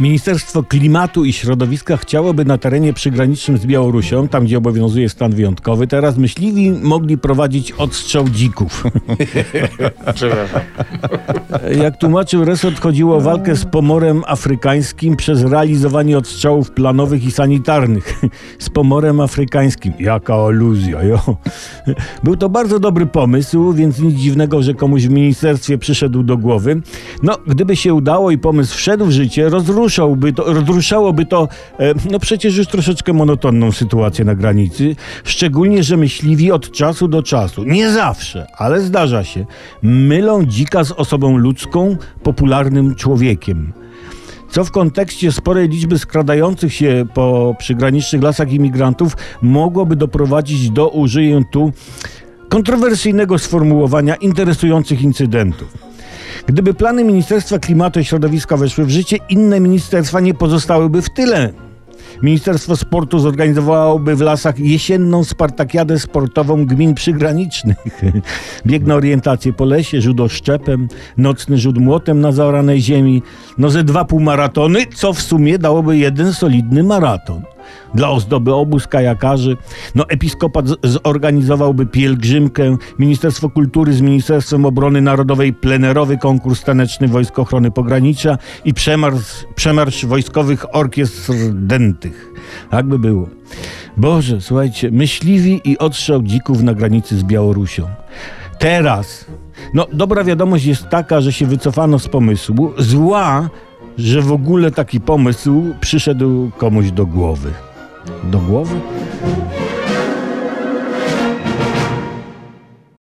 Ministerstwo Klimatu i Środowiska chciałoby na terenie przygranicznym z Białorusią, tam gdzie obowiązuje stan wyjątkowy, teraz myśliwi mogli prowadzić odstrzał dzików. Jak tłumaczył resort, chodziło o walkę z pomorem afrykańskim przez realizowanie odstrzałów planowych i sanitarnych. Z pomorem afrykańskim. Jaka aluzja, jo. Był to bardzo dobry pomysł, więc nic dziwnego, że komuś w ministerstwie przyszedł do głowy. No, gdyby się udało i pomysł wszedł w życie, rozruszałby to, rozruszałoby to, e, no przecież już troszeczkę monotonną sytuację na granicy. Szczególnie, że myśliwi od czasu do czasu, nie zawsze, ale zdarza się, mylą dzika z osobą ludzką, popularnym człowiekiem. Co w kontekście sporej liczby skradających się po przygranicznych lasach imigrantów mogłoby doprowadzić do, użyję tu, kontrowersyjnego sformułowania interesujących incydentów. Gdyby plany Ministerstwa Klimatu i Środowiska weszły w życie, inne ministerstwa nie pozostałyby w tyle. Ministerstwo Sportu zorganizowałoby w lasach jesienną spartakiadę sportową gmin przygranicznych. Bieg na orientację po lesie, rzut oszczepem, nocny rzut młotem na zaoranej ziemi. No ze dwa półmaratony, co w sumie dałoby jeden solidny maraton. Dla ozdoby obóz kajakarzy. No episkopat zorganizowałby pielgrzymkę, Ministerstwo Kultury z Ministerstwem Obrony Narodowej plenerowy konkurs taneczny Wojsk Ochrony Pogranicza i przemarsz, przemarsz wojskowych orkiestr dętych. Tak by było. Boże, słuchajcie, myśliwi i odstrzał dzików na granicy z Białorusią. Teraz, no dobra wiadomość jest taka, że się wycofano z pomysłu. Zła, że w ogóle taki pomysł przyszedł komuś do głowy. Do głowy?